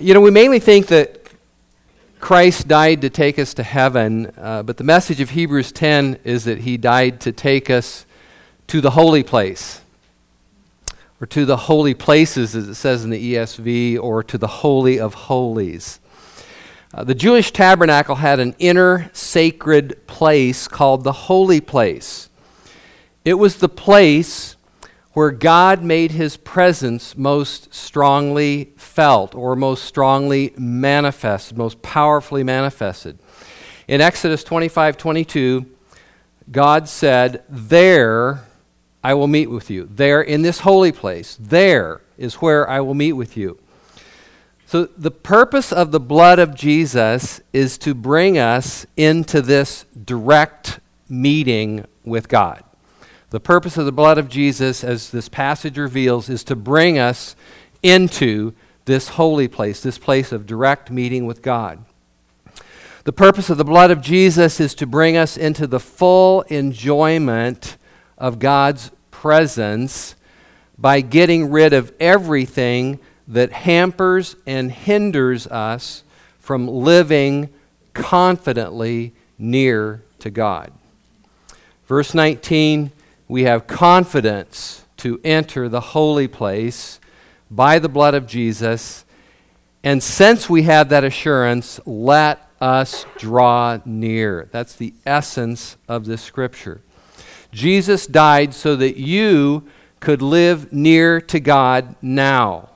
You know, we mainly think that Christ died to take us to heaven, uh, but the message of Hebrews 10 is that he died to take us to the holy place, or to the holy places, as it says in the ESV, or to the Holy of Holies. Uh, the Jewish tabernacle had an inner sacred place called the holy place. It was the place where God made his presence most strongly felt or most strongly manifested, most powerfully manifested. In Exodus 25 22, God said, There I will meet with you. There, in this holy place, there is where I will meet with you. So, the purpose of the blood of Jesus is to bring us into this direct meeting with God. The purpose of the blood of Jesus, as this passage reveals, is to bring us into this holy place, this place of direct meeting with God. The purpose of the blood of Jesus is to bring us into the full enjoyment of God's presence by getting rid of everything that hampers and hinders us from living confidently near to God. Verse 19 we have confidence to enter the holy place by the blood of Jesus. And since we have that assurance, let us draw near. That's the essence of this scripture. Jesus died so that you could live near to God now.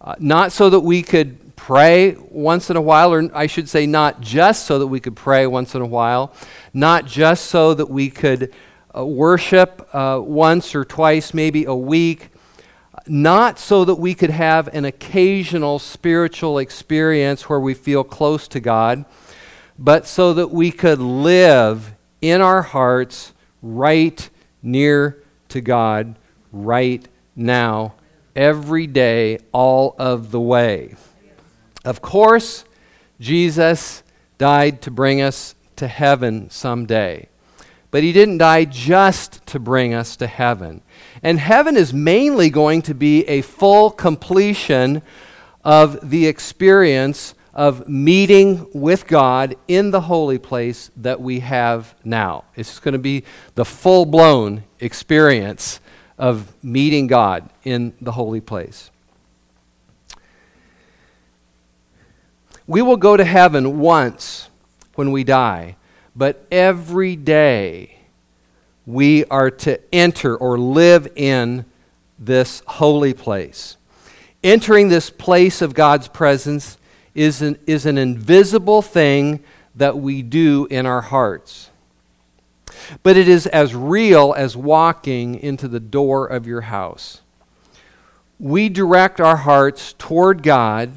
Uh, not so that we could pray once in a while, or I should say, not just so that we could pray once in a while, not just so that we could uh, worship uh, once or twice, maybe a week, not so that we could have an occasional spiritual experience where we feel close to God, but so that we could live in our hearts right near to God right now, every day, all of the way. Of course, Jesus died to bring us to heaven someday. But he didn't die just to bring us to heaven. And heaven is mainly going to be a full completion of the experience of meeting with God in the holy place that we have now. It's going to be the full blown experience of meeting God in the holy place. We will go to heaven once when we die. But every day we are to enter or live in this holy place. Entering this place of God's presence is an, is an invisible thing that we do in our hearts. But it is as real as walking into the door of your house. We direct our hearts toward God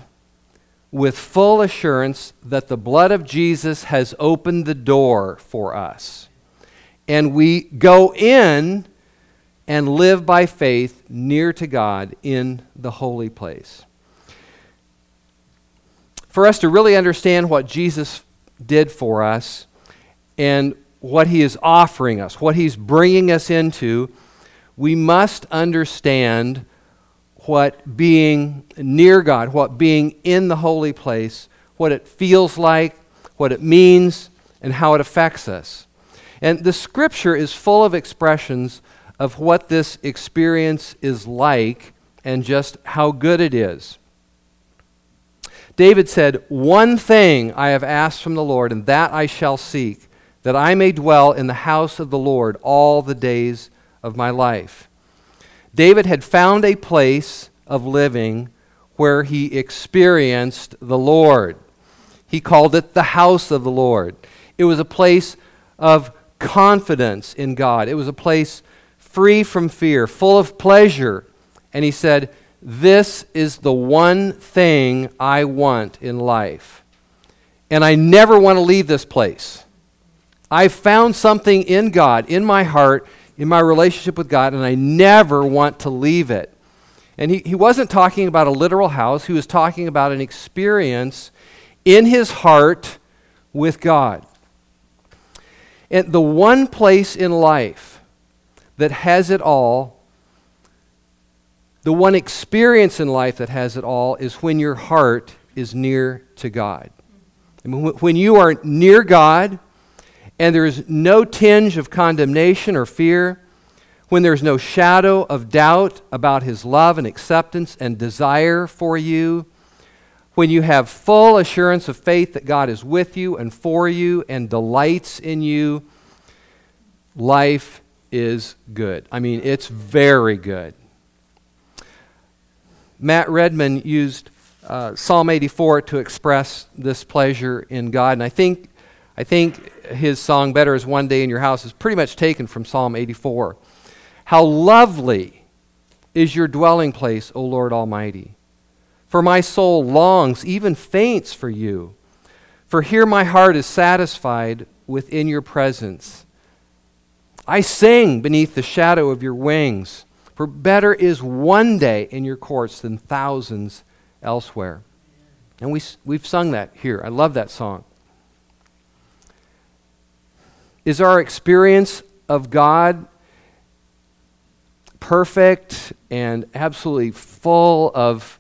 with full assurance that the blood of Jesus has opened the door for us. And we go in and live by faith near to God in the holy place. For us to really understand what Jesus did for us and what he is offering us, what he's bringing us into, we must understand what being near God, what being in the holy place, what it feels like, what it means, and how it affects us. And the scripture is full of expressions of what this experience is like and just how good it is. David said, One thing I have asked from the Lord, and that I shall seek, that I may dwell in the house of the Lord all the days of my life David had found a place of living where he experienced the Lord. He called it the house of the Lord. It was a place of confidence in God, it was a place free from fear, full of pleasure. And he said, This is the one thing I want in life. And I never want to leave this place. I found something in God, in my heart, in my relationship with God, and I never want to leave it. And he, he wasn't talking about a literal house, he was talking about an experience in his heart with God. And the one place in life that has it all, The one experience in life that has it all is when your heart is near to God. I mean, when you are near God and there is no tinge of condemnation or fear, when there's no shadow of doubt about His love and acceptance and desire for you, when you have full assurance of faith that God is with you and for you and delights in you, life is good. I mean, it's very good. Matt Redman used uh, Psalm 84 to express this pleasure in God, and I think, I think his song "Better Is One Day in Your House" is pretty much taken from Psalm 84. How lovely is your dwelling place, O Lord Almighty! For my soul longs, even faints for you. For here my heart is satisfied within your presence. I sing beneath the shadow of your wings. For better is one day in your courts than thousands elsewhere. And we, we've sung that here. I love that song. Is our experience of God perfect and absolutely full of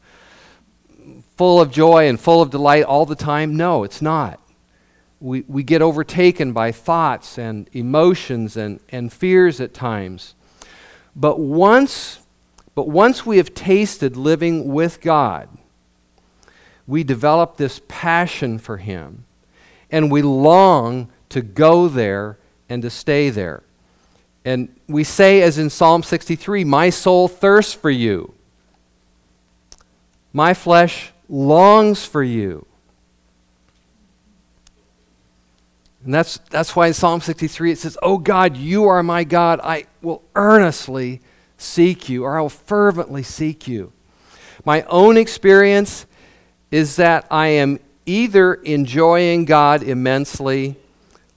full of joy and full of delight all the time? No, it's not. We, we get overtaken by thoughts and emotions and, and fears at times. But once, but once we have tasted living with God, we develop this passion for Him, and we long to go there and to stay there. And we say, as in Psalm 63, My soul thirsts for you, my flesh longs for you. And that's, that's why in Psalm 63 it says, Oh God, you are my God. I will earnestly seek you, or I will fervently seek you. My own experience is that I am either enjoying God immensely,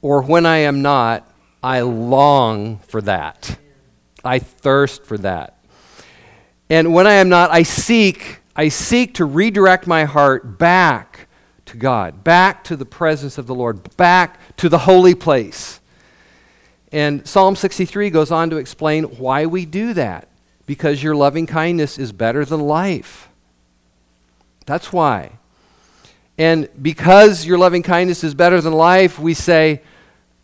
or when I am not, I long for that. I thirst for that. And when I am not, I seek, I seek to redirect my heart back to God, back to the presence of the Lord, back to the holy place. And Psalm 63 goes on to explain why we do that. Because your loving kindness is better than life. That's why. And because your loving kindness is better than life, we say,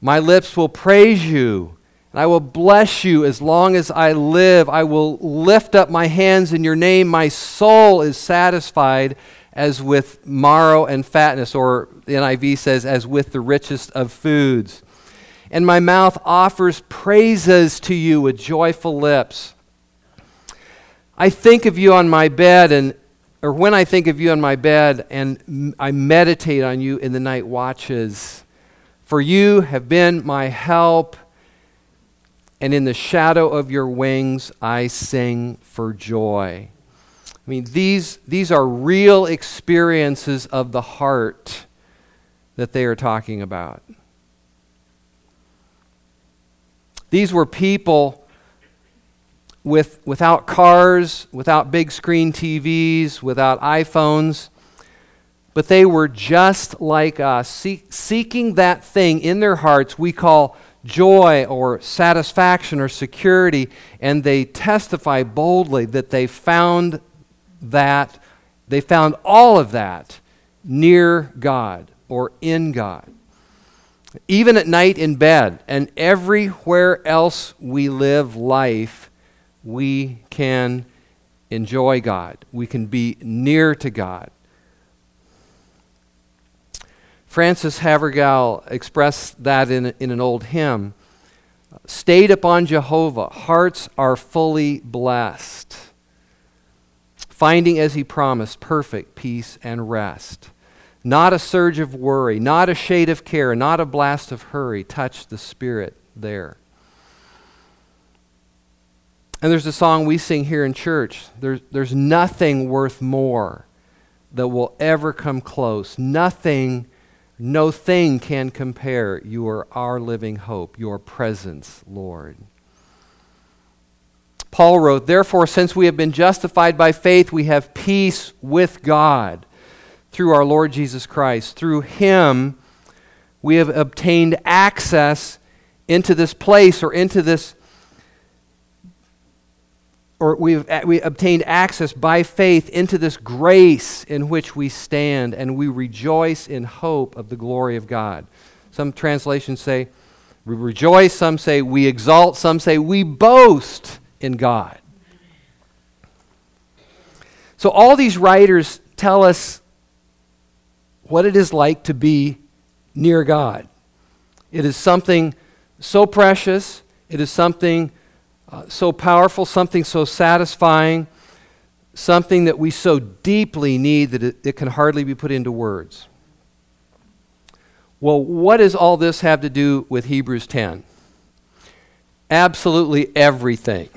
My lips will praise you, and I will bless you as long as I live. I will lift up my hands in your name. My soul is satisfied as with marrow and fatness, or the NIV says, as with the richest of foods. And my mouth offers praises to you with joyful lips. I think of you on my bed, and or when I think of you on my bed, and I meditate on you in the night watches. For you have been my help, and in the shadow of your wings I sing for joy. I mean, these, these are real experiences of the heart that they are talking about. These were people with, without cars, without big screen TVs, without iPhones, but they were just like us, seek, seeking that thing in their hearts we call joy or satisfaction or security, and they testify boldly that they found that, they found all of that near God or in God. Even at night in bed and everywhere else we live life, we can enjoy God. We can be near to God. Frances Havergal expressed that in, in an old hymn. Stayed upon Jehovah, hearts are fully blessed finding as he promised perfect peace and rest. Not a surge of worry, not a shade of care, not a blast of hurry touched the spirit there. And there's a song we sing here in church. There's, there's nothing worth more that will ever come close. Nothing, no thing can compare. You are our living hope, your presence, Lord. Paul wrote, Therefore, since we have been justified by faith, we have peace with God through our Lord Jesus Christ. Through him, we have obtained access into this place or into this or we've we obtained access by faith into this grace in which we stand, and we rejoice in hope of the glory of God. Some translations say we rejoice, some say we exalt, some say we boast in God. So, all these writers tell us what it is like to be near God. It is something so precious, it is something uh, so powerful, something so satisfying, something that we so deeply need that it, it can hardly be put into words. Well, what does all this have to do with Hebrews 10? Absolutely everything.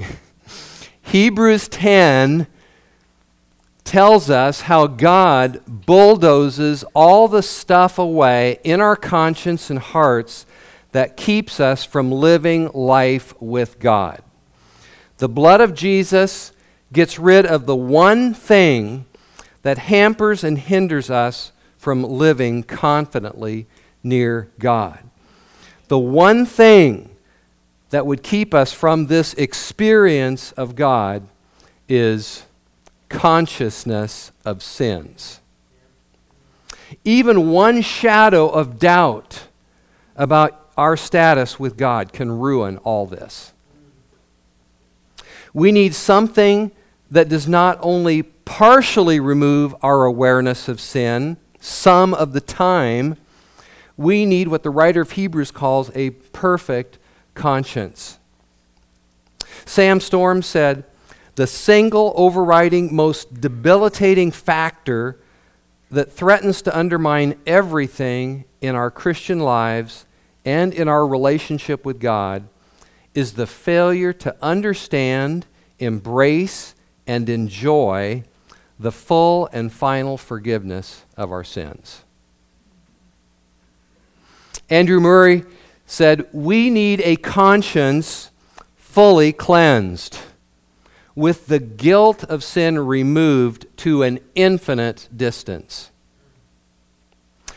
Hebrews 10 tells us how God bulldozes all the stuff away in our conscience and hearts that keeps us from living life with God. The blood of Jesus gets rid of the one thing that hampers and hinders us from living confidently near God. The one thing that would keep us from this experience of God is consciousness of sins. Even one shadow of doubt about our status with God can ruin all this. We need something that does not only partially remove our awareness of sin some of the time, we need what the writer of Hebrews calls a perfect conscience. Sam Storms said, the single overriding, most debilitating factor that threatens to undermine everything in our Christian lives and in our relationship with God is the failure to understand, embrace, and enjoy the full and final forgiveness of our sins. Andrew Murray said, We need a conscience fully cleansed with the guilt of sin removed to an infinite distance.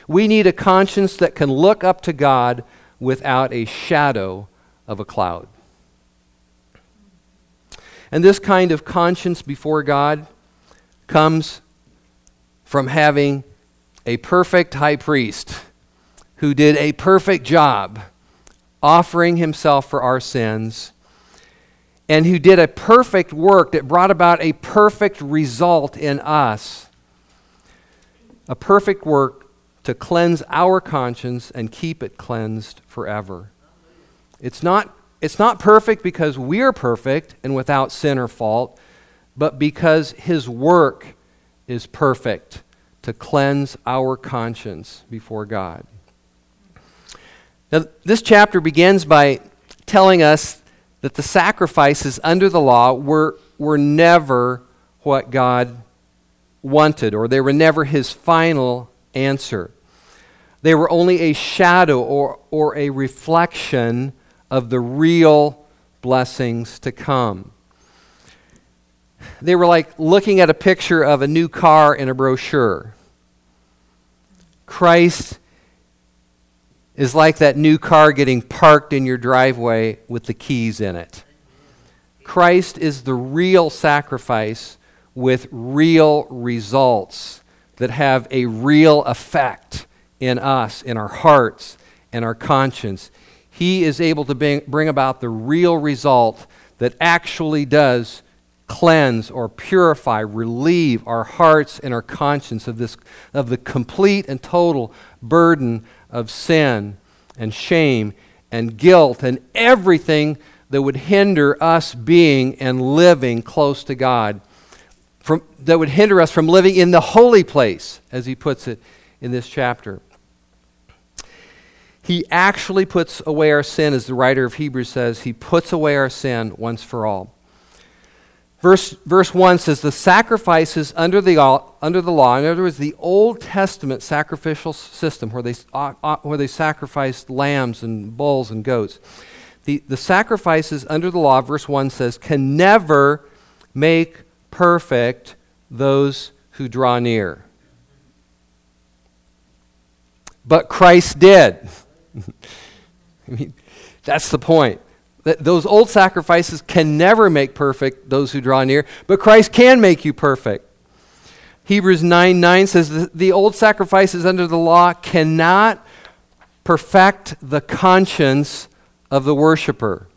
We need a conscience that can look up to God without a shadow of a cloud. And this kind of conscience before God comes from having a perfect high priest who did a perfect job offering himself for our sins and who did a perfect work that brought about a perfect result in us. A perfect work to cleanse our conscience and keep it cleansed forever. It's not, it's not perfect because we are perfect and without sin or fault, but because his work is perfect to cleanse our conscience before God. Now, this chapter begins by telling us that the sacrifices under the law were, were never what God wanted, or they were never his final answer. They were only a shadow or, or a reflection of the real blessings to come. They were like looking at a picture of a new car in a brochure. Christ is like that new car getting parked in your driveway with the keys in it. Christ is the real sacrifice with real results that have a real effect in us, in our hearts, in our conscience. He is able to bring, about the real result that actually does cleanse or purify, relieve our hearts and our conscience of, this, of the complete and total burden of sin and shame and guilt and everything that would hinder us being and living close to God, from, that would hinder us from living in the holy place, as he puts it in this chapter. He actually puts away our sin, as the writer of Hebrews says, he puts away our sin once for all. Verse, verse 1 says, The sacrifices under the, under the law, in other words, the Old Testament sacrificial system where they, where they sacrificed lambs and bulls and goats, the, the sacrifices under the law, verse 1 says, can never make perfect those who draw near. But Christ did. I mean, that's the point. That those old sacrifices can never make perfect those who draw near, but Christ can make you perfect. Hebrews 9 9 says the, the old sacrifices under the law cannot perfect the conscience of the worshiper.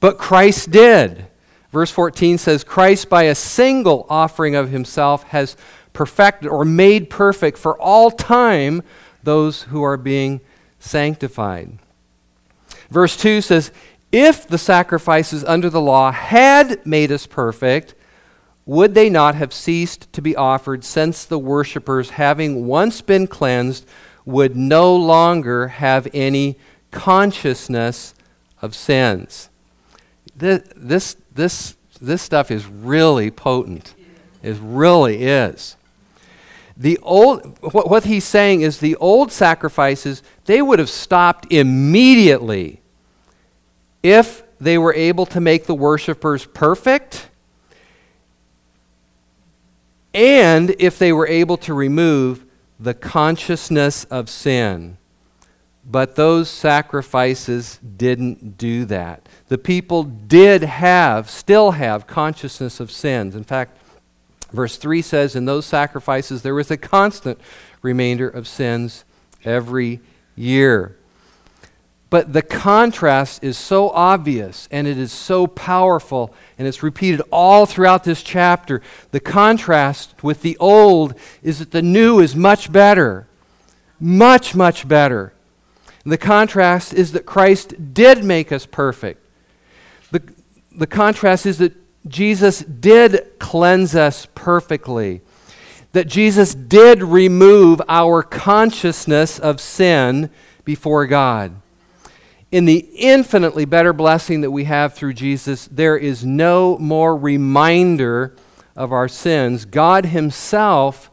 But Christ did. Verse 14 says, Christ, by a single offering of himself, has perfected or made perfect for all time those who are being sanctified. Verse 2 says, If the sacrifices under the law had made us perfect, would they not have ceased to be offered, since the worshippers, having once been cleansed, would no longer have any consciousness of sins? This, this, this, this stuff is really potent. It really is. The old, what, what he's saying is the old sacrifices, they would have stopped immediately if they were able to make the worshipers perfect and if they were able to remove the consciousness of sin. But those sacrifices didn't do that. The people did have, still have, consciousness of sins. In fact, verse 3 says, In those sacrifices there was a constant remainder of sins every year. But the contrast is so obvious and it is so powerful, and it's repeated all throughout this chapter. The contrast with the old is that the new is much better. Much, much better. And the contrast is that Christ did make us perfect. The, the contrast is that Jesus did cleanse us perfectly. That Jesus did remove our consciousness of sin before God in the infinitely better blessing that we have through Jesus, there is no more reminder of our sins. God Himself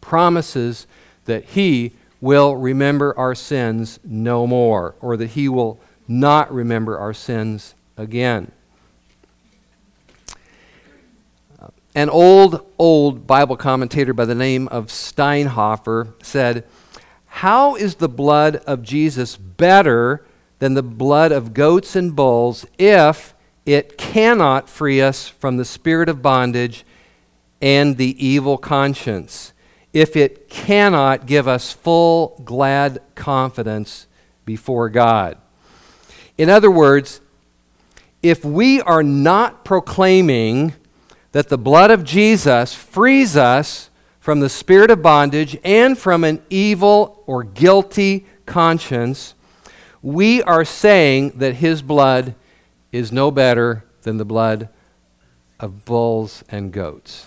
promises that He will remember our sins no more, or that He will not remember our sins again. An old, old Bible commentator by the name of Steinhofer said, How is the blood of Jesus better? than the blood of goats and bulls if it cannot free us from the spirit of bondage and the evil conscience, if it cannot give us full, glad confidence before God. In other words, if we are not proclaiming that the blood of Jesus frees us from the spirit of bondage and from an evil or guilty conscience, we are saying that his blood is no better than the blood of bulls and goats.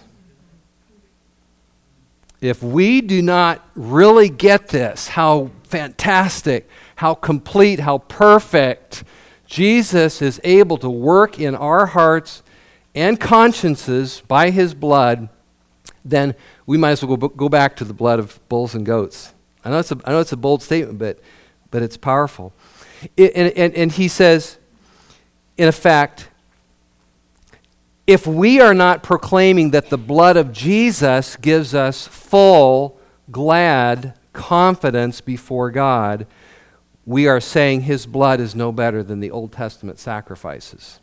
If we do not really get this, how fantastic, how complete, how perfect Jesus is able to work in our hearts and consciences by his blood, then we might as well go, go back to the blood of bulls and goats. I know it's a, I know it's a bold statement, but, but it's powerful. It, and, and, and he says, in effect, if we are not proclaiming that the blood of Jesus gives us full, glad confidence before God, we are saying his blood is no better than the Old Testament sacrifices.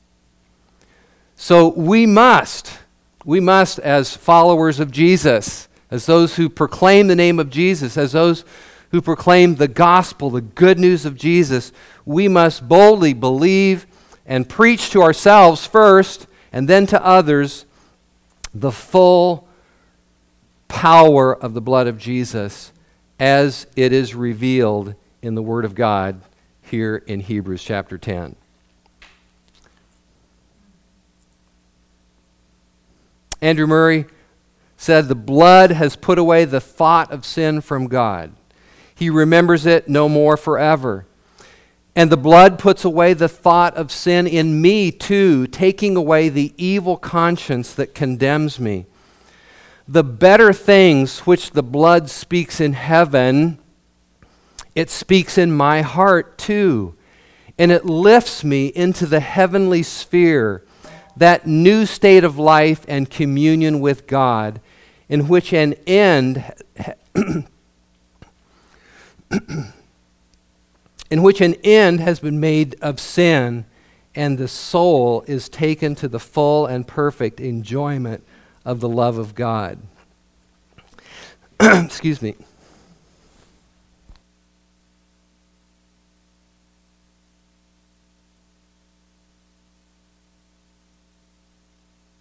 So we must, we must, as followers of Jesus, as those who proclaim the name of Jesus, as those who proclaim the gospel, the good news of Jesus, we must boldly believe and preach to ourselves first and then to others the full power of the blood of Jesus as it is revealed in the Word of God here in Hebrews chapter 10. Andrew Murray said, The blood has put away the thought of sin from God. He remembers it no more forever. And the blood puts away the thought of sin in me, too, taking away the evil conscience that condemns me. The better things which the blood speaks in heaven, it speaks in my heart, too. And it lifts me into the heavenly sphere, that new state of life and communion with God, in which an end in which an end has been made of sin, and the soul is taken to the full and perfect enjoyment of the love of God. Excuse me.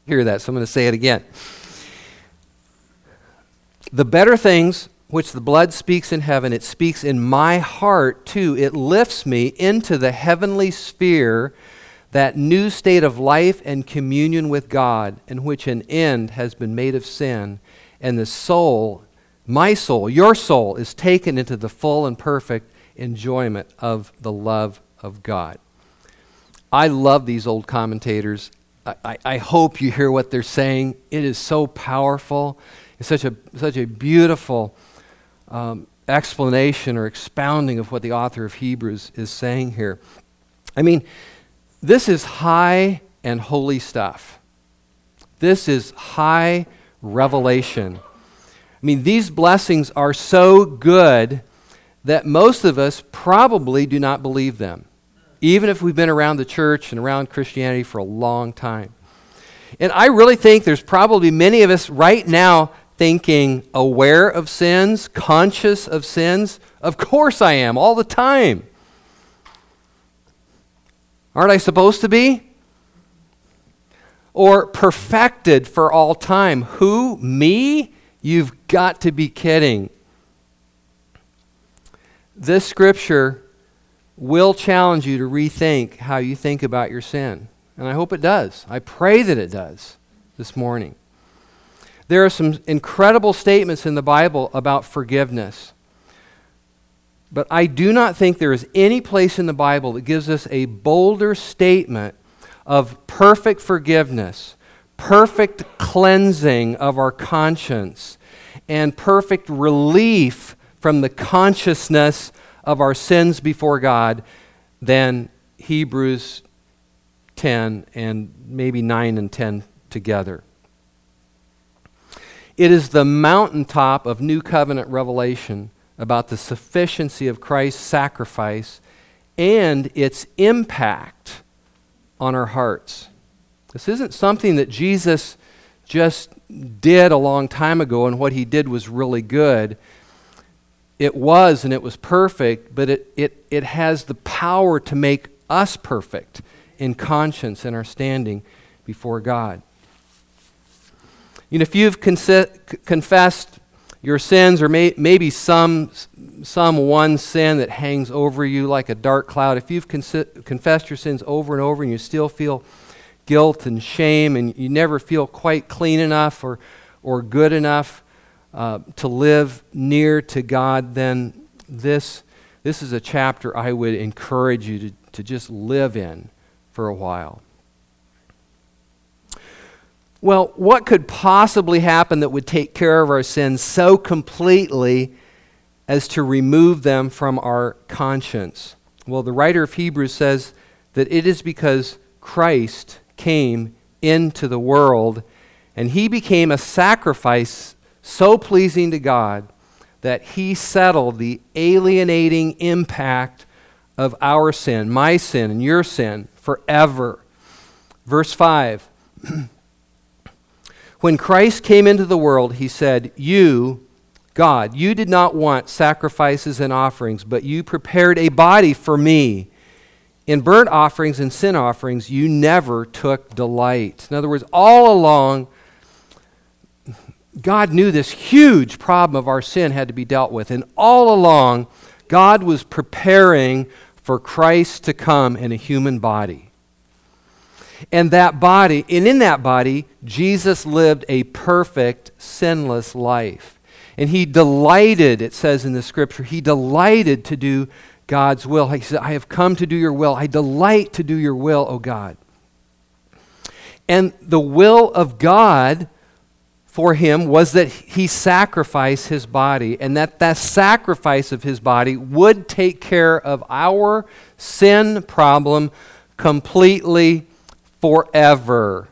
Hear that, so I'm going to say it again. The better things which the blood speaks in heaven, it speaks in my heart too. It lifts me into the heavenly sphere, that new state of life and communion with God, in which an end has been made of sin, and the soul, my soul, your soul, is taken into the full and perfect enjoyment of the love of God. I love these old commentators. I, I, hope you hear what they're saying. It is so powerful. It's such a, such a beautiful um, explanation or expounding of what the author of Hebrews is saying here. I mean, this is high and holy stuff. This is high revelation. I mean, these blessings are so good that most of us probably do not believe them, even if we've been around the church and around Christianity for a long time. And I really think there's probably many of us right now thinking aware of sins, conscious of sins? Of course I am, all the time. Aren't I supposed to be? Or perfected for all time. Who? Me? You've got to be kidding. This scripture will challenge you to rethink how you think about your sin. And I hope it does. I pray that it does this morning. There are some incredible statements in the Bible about forgiveness. But I do not think there is any place in the Bible that gives us a bolder statement of perfect forgiveness, perfect cleansing of our conscience, and perfect relief from the consciousness of our sins before God than Hebrews 10 and maybe 9 and 10 together. It is the mountaintop of New Covenant revelation about the sufficiency of Christ's sacrifice and its impact on our hearts. This isn't something that Jesus just did a long time ago and what he did was really good. It was and it was perfect, but it, it, it has the power to make us perfect in conscience and our standing before God. You know, if you've consi- confessed your sins, or may- maybe some, some one sin that hangs over you like a dark cloud, if you've consi- confessed your sins over and over and you still feel guilt and shame and you never feel quite clean enough or, or good enough uh, to live near to God, then this, this is a chapter I would encourage you to, to just live in for a while. Well, what could possibly happen that would take care of our sins so completely as to remove them from our conscience? Well, the writer of Hebrews says that it is because Christ came into the world and he became a sacrifice so pleasing to God that he settled the alienating impact of our sin, my sin, and your sin forever. Verse 5 When Christ came into the world, he said, You, God, you did not want sacrifices and offerings, but you prepared a body for me. In burnt offerings and sin offerings, you never took delight. In other words, all along, God knew this huge problem of our sin had to be dealt with. And all along, God was preparing for Christ to come in a human body. And that body, and in that body, Jesus lived a perfect, sinless life. And he delighted, it says in the scripture, he delighted to do God's will. He said, I have come to do your will. I delight to do your will, O God. And the will of God for him was that he sacrifice his body, and that that sacrifice of his body would take care of our sin problem completely forever.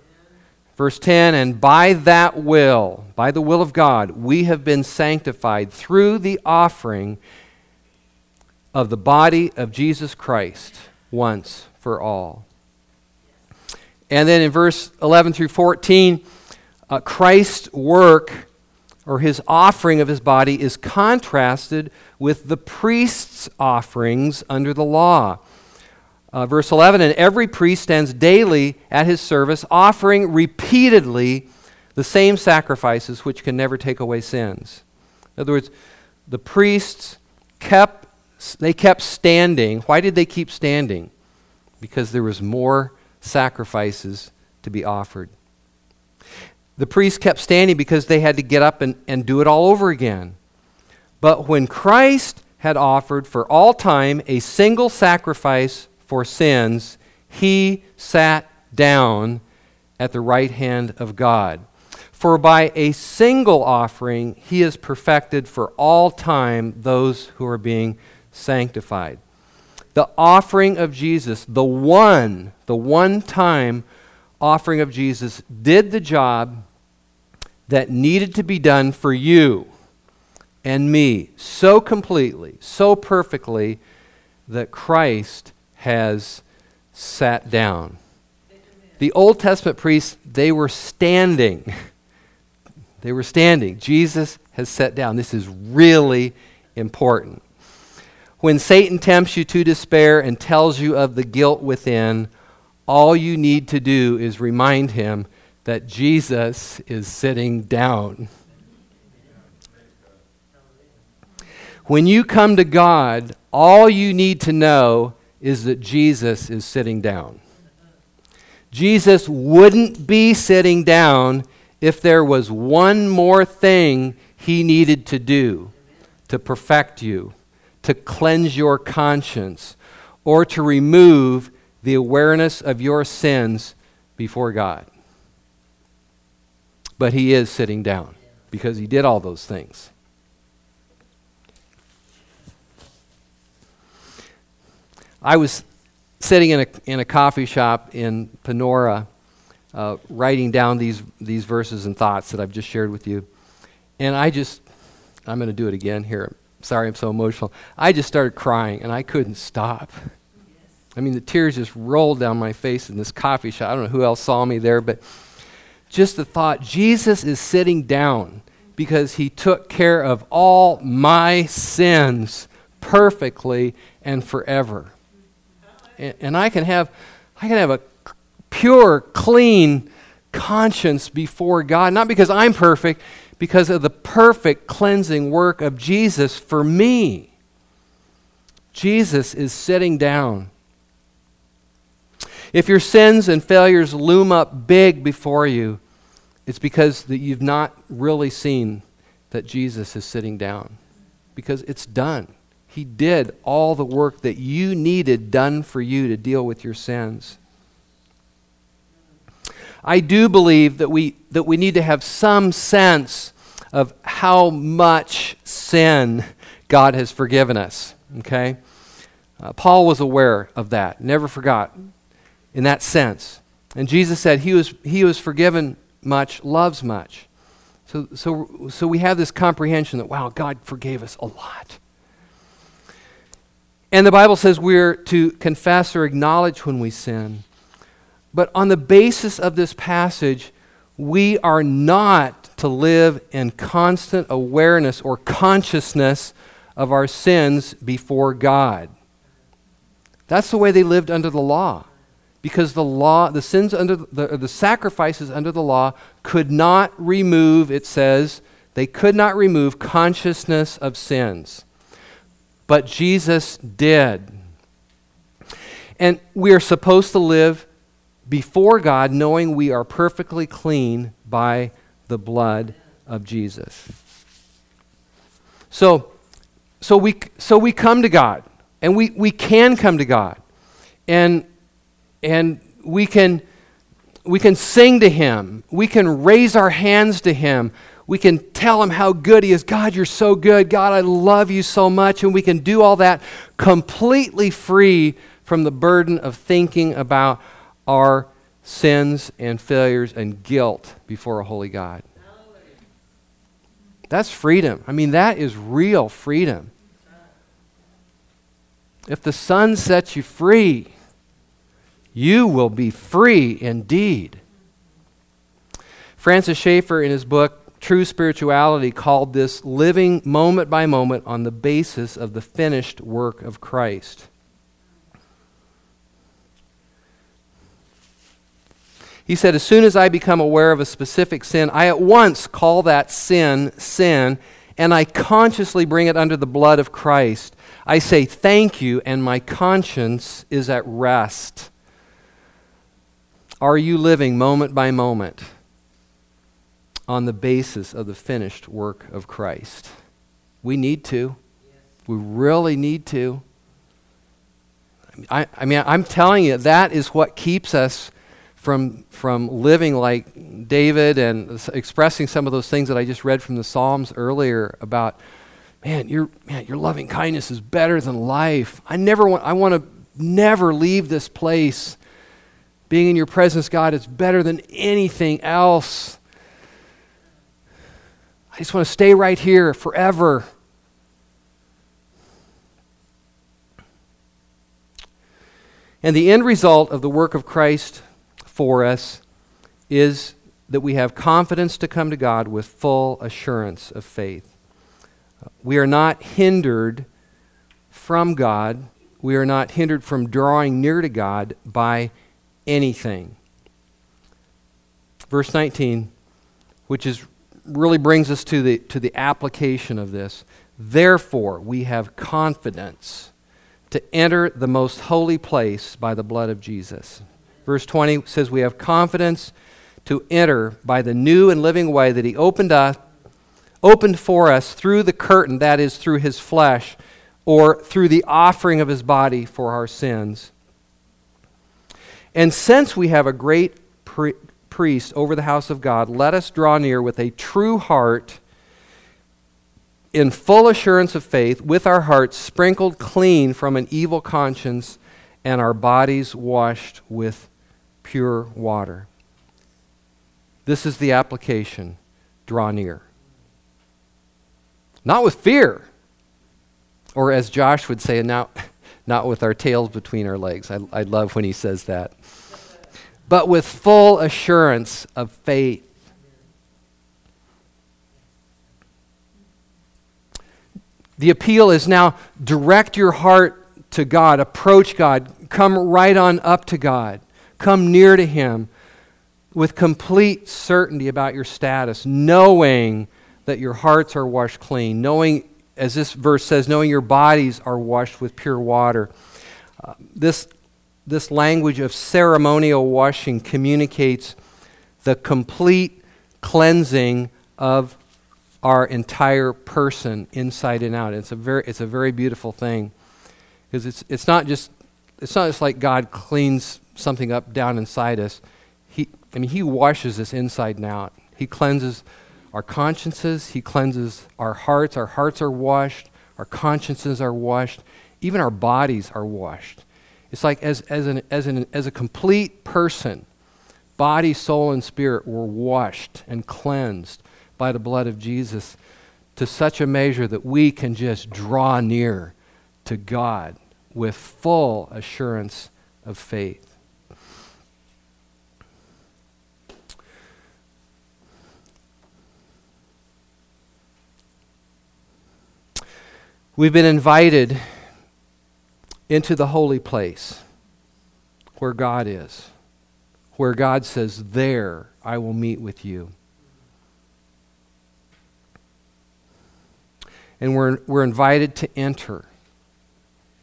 Verse 10 And by that will, by the will of God, we have been sanctified through the offering of the body of Jesus Christ once for all. And then in verse 11 through 14, uh, Christ's work or his offering of his body is contrasted with the priest's offerings under the law. Uh, verse 11 And every priest stands daily at his service, offering repeatedly the same sacrifices which can never take away sins. In other words, the priests kept they kept standing. Why did they keep standing? Because there was more sacrifices to be offered. The priests kept standing because they had to get up and, and do it all over again. But when Christ had offered for all time a single sacrifice for sins, he sat down at the right hand of God. For by a single offering he has perfected for all time those who are being sanctified. The offering of Jesus, the one, the one time offering of Jesus, did the job that needed to be done for you and me so completely, so perfectly, that Christ has sat down. The Old Testament priests, they were standing. They were standing. Jesus has sat down. This is really important. When Satan tempts you to despair and tells you of the guilt within, all you need to do is remind him that Jesus is sitting down. When you come to God, all you need to know is that Jesus is sitting down. Jesus wouldn't be sitting down if there was one more thing he needed to do to perfect you to cleanse your conscience or to remove the awareness of your sins before God. But he is sitting down because he did all those things. I was sitting in a, in a coffee shop in Panora, uh, writing down these, these verses and thoughts that I've just shared with you. And I just, I'm going to do it again here sorry I'm so emotional. I just started crying and I couldn't stop. I mean, the tears just rolled down my face in this coffee shop. I don't know who else saw me there, but just the thought Jesus is sitting down because he took care of all my sins perfectly and forever. And, and I can have I can have a pure, clean conscience before God, not because I'm perfect, because of the perfect cleansing work of Jesus for me. Jesus is sitting down. If your sins and failures loom up big before you, it's because that you've not really seen that Jesus is sitting down. Because it's done. He did all the work that you needed done for you to deal with your sins. I do believe that we, that we need to have some sense of how much sin God has forgiven us. Okay? Uh, Paul was aware of that, never forgot in that sense. And Jesus said, He was, he was forgiven much, loves much. So, so, so we have this comprehension that, wow, God forgave us a lot. And the Bible says we're to confess or acknowledge when we sin. But on the basis of this passage, we are not to live in constant awareness or consciousness of our sins before God. That's the way they lived under the law. Because the law, the sins under the, the sacrifices under the law could not remove, it says, they could not remove consciousness of sins. But Jesus did. And we are supposed to live before God knowing we are perfectly clean by the blood of Jesus. So, so, we, so we come to God, and we, we can come to God, and, and we, can, we can sing to Him, we can raise our hands to Him, we can tell Him how good He is. God, you're so good. God, I love you so much. And we can do all that completely free from the burden of thinking about our sins and failures and guilt before a holy God. That's freedom. I mean, that is real freedom. If the Son sets you free, you will be free indeed. Francis Schaeffer, in his book True Spirituality, called this living moment by moment on the basis of the finished work of Christ. He said, As soon as I become aware of a specific sin, I at once call that sin sin, and I consciously bring it under the blood of Christ. I say thank you, and my conscience is at rest. Are you living moment by moment on the basis of the finished work of Christ? We need to. We really need to. I, I mean, I'm telling you, that is what keeps us from, from living like David and expressing some of those things that I just read from the Psalms earlier about, man, your, man, your loving kindness is better than life. I never want, I want to never leave this place. Being in your presence, God, is better than anything else. I just want to stay right here forever. And the end result of the work of Christ for us is that we have confidence to come to God with full assurance of faith. We are not hindered from God, we are not hindered from drawing near to God by anything. Verse 19, which is really brings us to the, to the application of this. Therefore, we have confidence to enter the most holy place by the blood of Jesus. Verse 20 says, We have confidence to enter by the new and living way that He opened, us, opened for us through the curtain, that is, through His flesh, or through the offering of His body for our sins. And since we have a great pri- priest over the house of God, let us draw near with a true heart in full assurance of faith, with our hearts sprinkled clean from an evil conscience and our bodies washed with pure water. This is the application draw near. Not with fear, or as Josh would say, not, not with our tails between our legs. I, I love when he says that. But with full assurance of faith. The appeal is now direct your heart to God, approach God, come right on up to God. Come near to Him with complete certainty about your status, knowing that your hearts are washed clean, knowing, as this verse says, knowing your bodies are washed with pure water. Uh, this, this language of ceremonial washing communicates the complete cleansing of our entire person inside and out. It's a very, it's a very beautiful thing because it's, it's not just it's not just like God cleans something up down inside us. He, I mean, He washes us inside and out. He cleanses our consciences, He cleanses our hearts. Our hearts are washed, our consciences are washed, even our bodies are washed. It's like as, as, an, as, an, as a complete person, body, soul, and spirit were washed and cleansed by the blood of Jesus to such a measure that we can just draw near to God with full assurance of faith. We've been invited into the holy place where God is, where God says, There I will meet with you. And we're, we're invited to enter.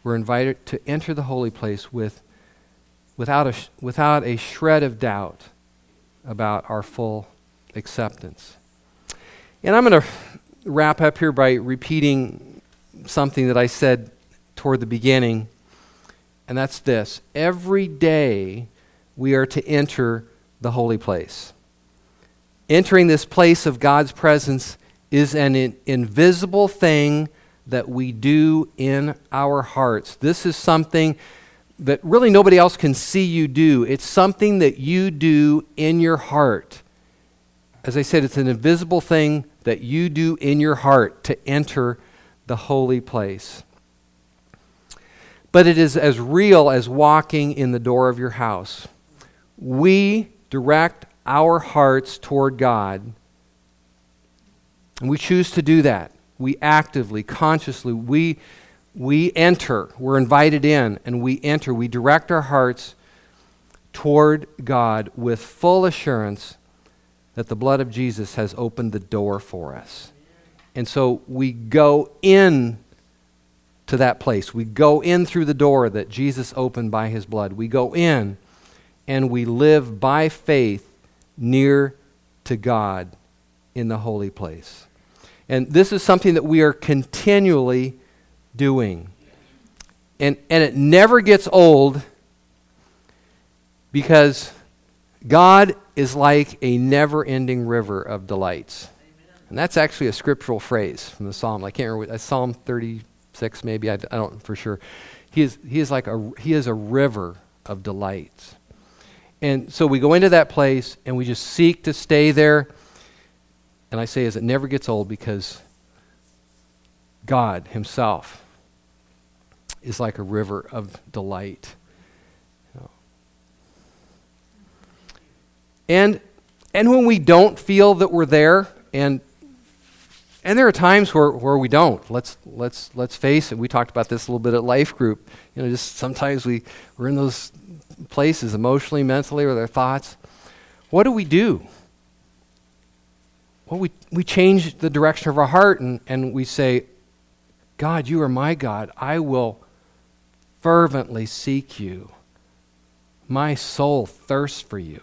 We're invited to enter the holy place with, without, a, without a shred of doubt about our full acceptance. And I'm going to wrap up here by repeating something that I said toward the beginning, and that's this. Every day we are to enter the holy place. Entering this place of God's presence is an in- invisible thing that we do in our hearts. This is something that really nobody else can see you do. It's something that you do in your heart. As I said, it's an invisible thing that you do in your heart to enter the holy place. But it is as real as walking in the door of your house. We direct our hearts toward God, and we choose to do that. We actively, consciously, we, we enter, we're invited in, and we enter, we direct our hearts toward God with full assurance that the blood of Jesus has opened the door for us. And so we go in to that place. We go in through the door that Jesus opened by his blood. We go in and we live by faith near to God in the holy place. And this is something that we are continually doing. And, and it never gets old because God is like a never ending river of delights. And that's actually a scriptural phrase from the Psalm. I can't remember. Uh, Psalm 30, six maybe I, I don't for sure. He is he is like a he is a river of delights. And so we go into that place and we just seek to stay there. And i say as it never gets old because god himself is like a river of delight. And and when we don't feel that we're there and and there are times where, where we don't. Let's, let's, let's face it. We talked about this a little bit at Life Group. You know, just sometimes we, we're in those places emotionally, mentally, with our thoughts. What do we do? Well, we, we change the direction of our heart and, and we say, God, you are my God. I will fervently seek you. My soul thirsts for you.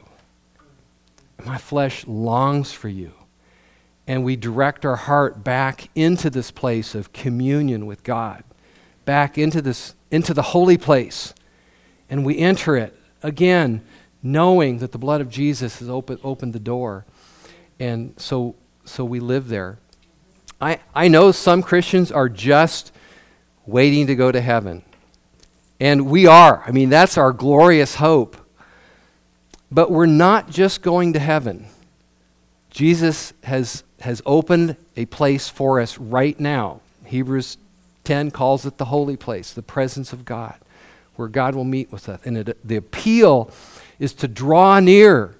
My flesh longs for you and we direct our heart back into this place of communion with God, back into this into the holy place, and we enter it again, knowing that the blood of Jesus has open, opened the door, and so so we live there. I I know some Christians are just waiting to go to heaven, and we are. I mean, that's our glorious hope. But we're not just going to heaven. Jesus has has opened a place for us right now. Hebrews 10 calls it the holy place, the presence of God, where God will meet with us. And it, the appeal is to draw near.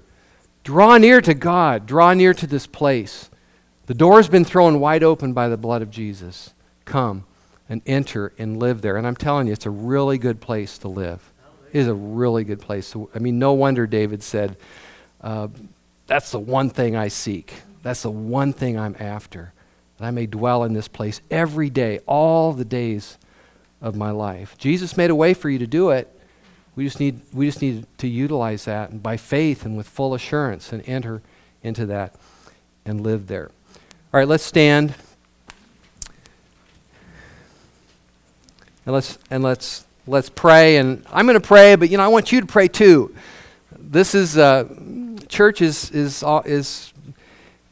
Draw near to God. Draw near to this place. The door has been thrown wide open by the blood of Jesus. Come and enter and live there. And I'm telling you, it's a really good place to live. It is a really good place. To, I mean, no wonder David said, uh, That's the one thing I seek that's the one thing I'm after. That I may dwell in this place every day, all the days of my life. Jesus made a way for you to do it. We just need, we just need to utilize that and by faith and with full assurance and enter into that and live there. All right, let's stand. And let's and let's let's pray. And I'm going to pray, but you know I want you to pray too. This is uh, church is is is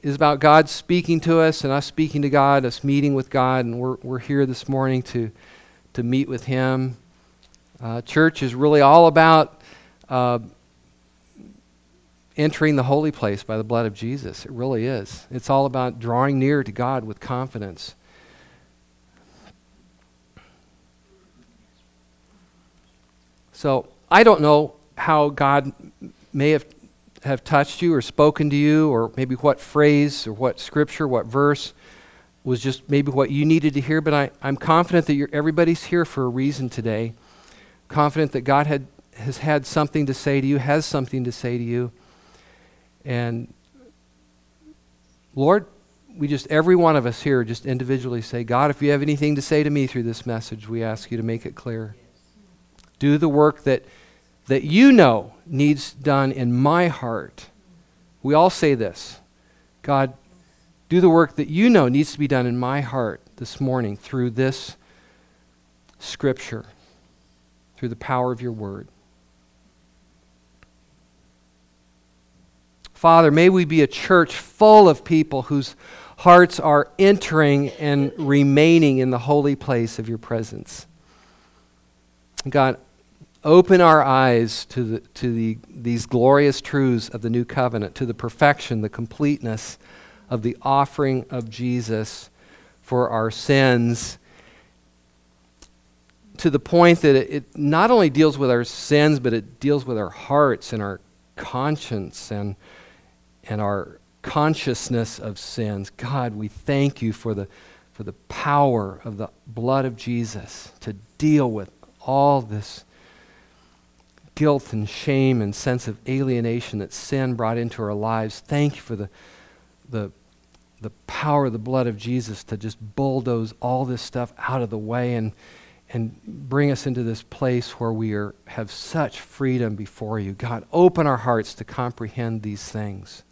is about God speaking to us and us speaking to God, us meeting with God, and we're, we're here this morning to, to meet with Him. Uh, church is really all about uh, entering the holy place by the blood of Jesus. It really is. It's all about drawing near to God with confidence. So I don't know how God may have have touched you or spoken to you, or maybe what phrase or what scripture, what verse was just maybe what you needed to hear. But I, I'm confident that everybody's here for a reason today. Confident that God had, has had something to say to you, has something to say to you. And Lord, we just, every one of us here, just individually say, God, if you have anything to say to me through this message, we ask you to make it clear. Do the work that that you know needs done in my heart. We all say this God, do the work that you know needs to be done in my heart this morning through this scripture, through the power of your word. Father, may we be a church full of people whose hearts are entering and remaining in the holy place of your presence. God, open our eyes to, the, to the, these glorious truths of the new covenant, to the perfection, the completeness of the offering of Jesus for our sins, to the point that it, it not only deals with our sins, but it deals with our hearts and our conscience and, and our consciousness of sins. God, we thank you for the, for the power of the blood of Jesus to deal with all this guilt and shame and sense of alienation that sin brought into our lives. Thank you for the, the, the power of the blood of Jesus to just bulldoze all this stuff out of the way and, and bring us into this place where we are, have such freedom before you. God, open our hearts to comprehend these things.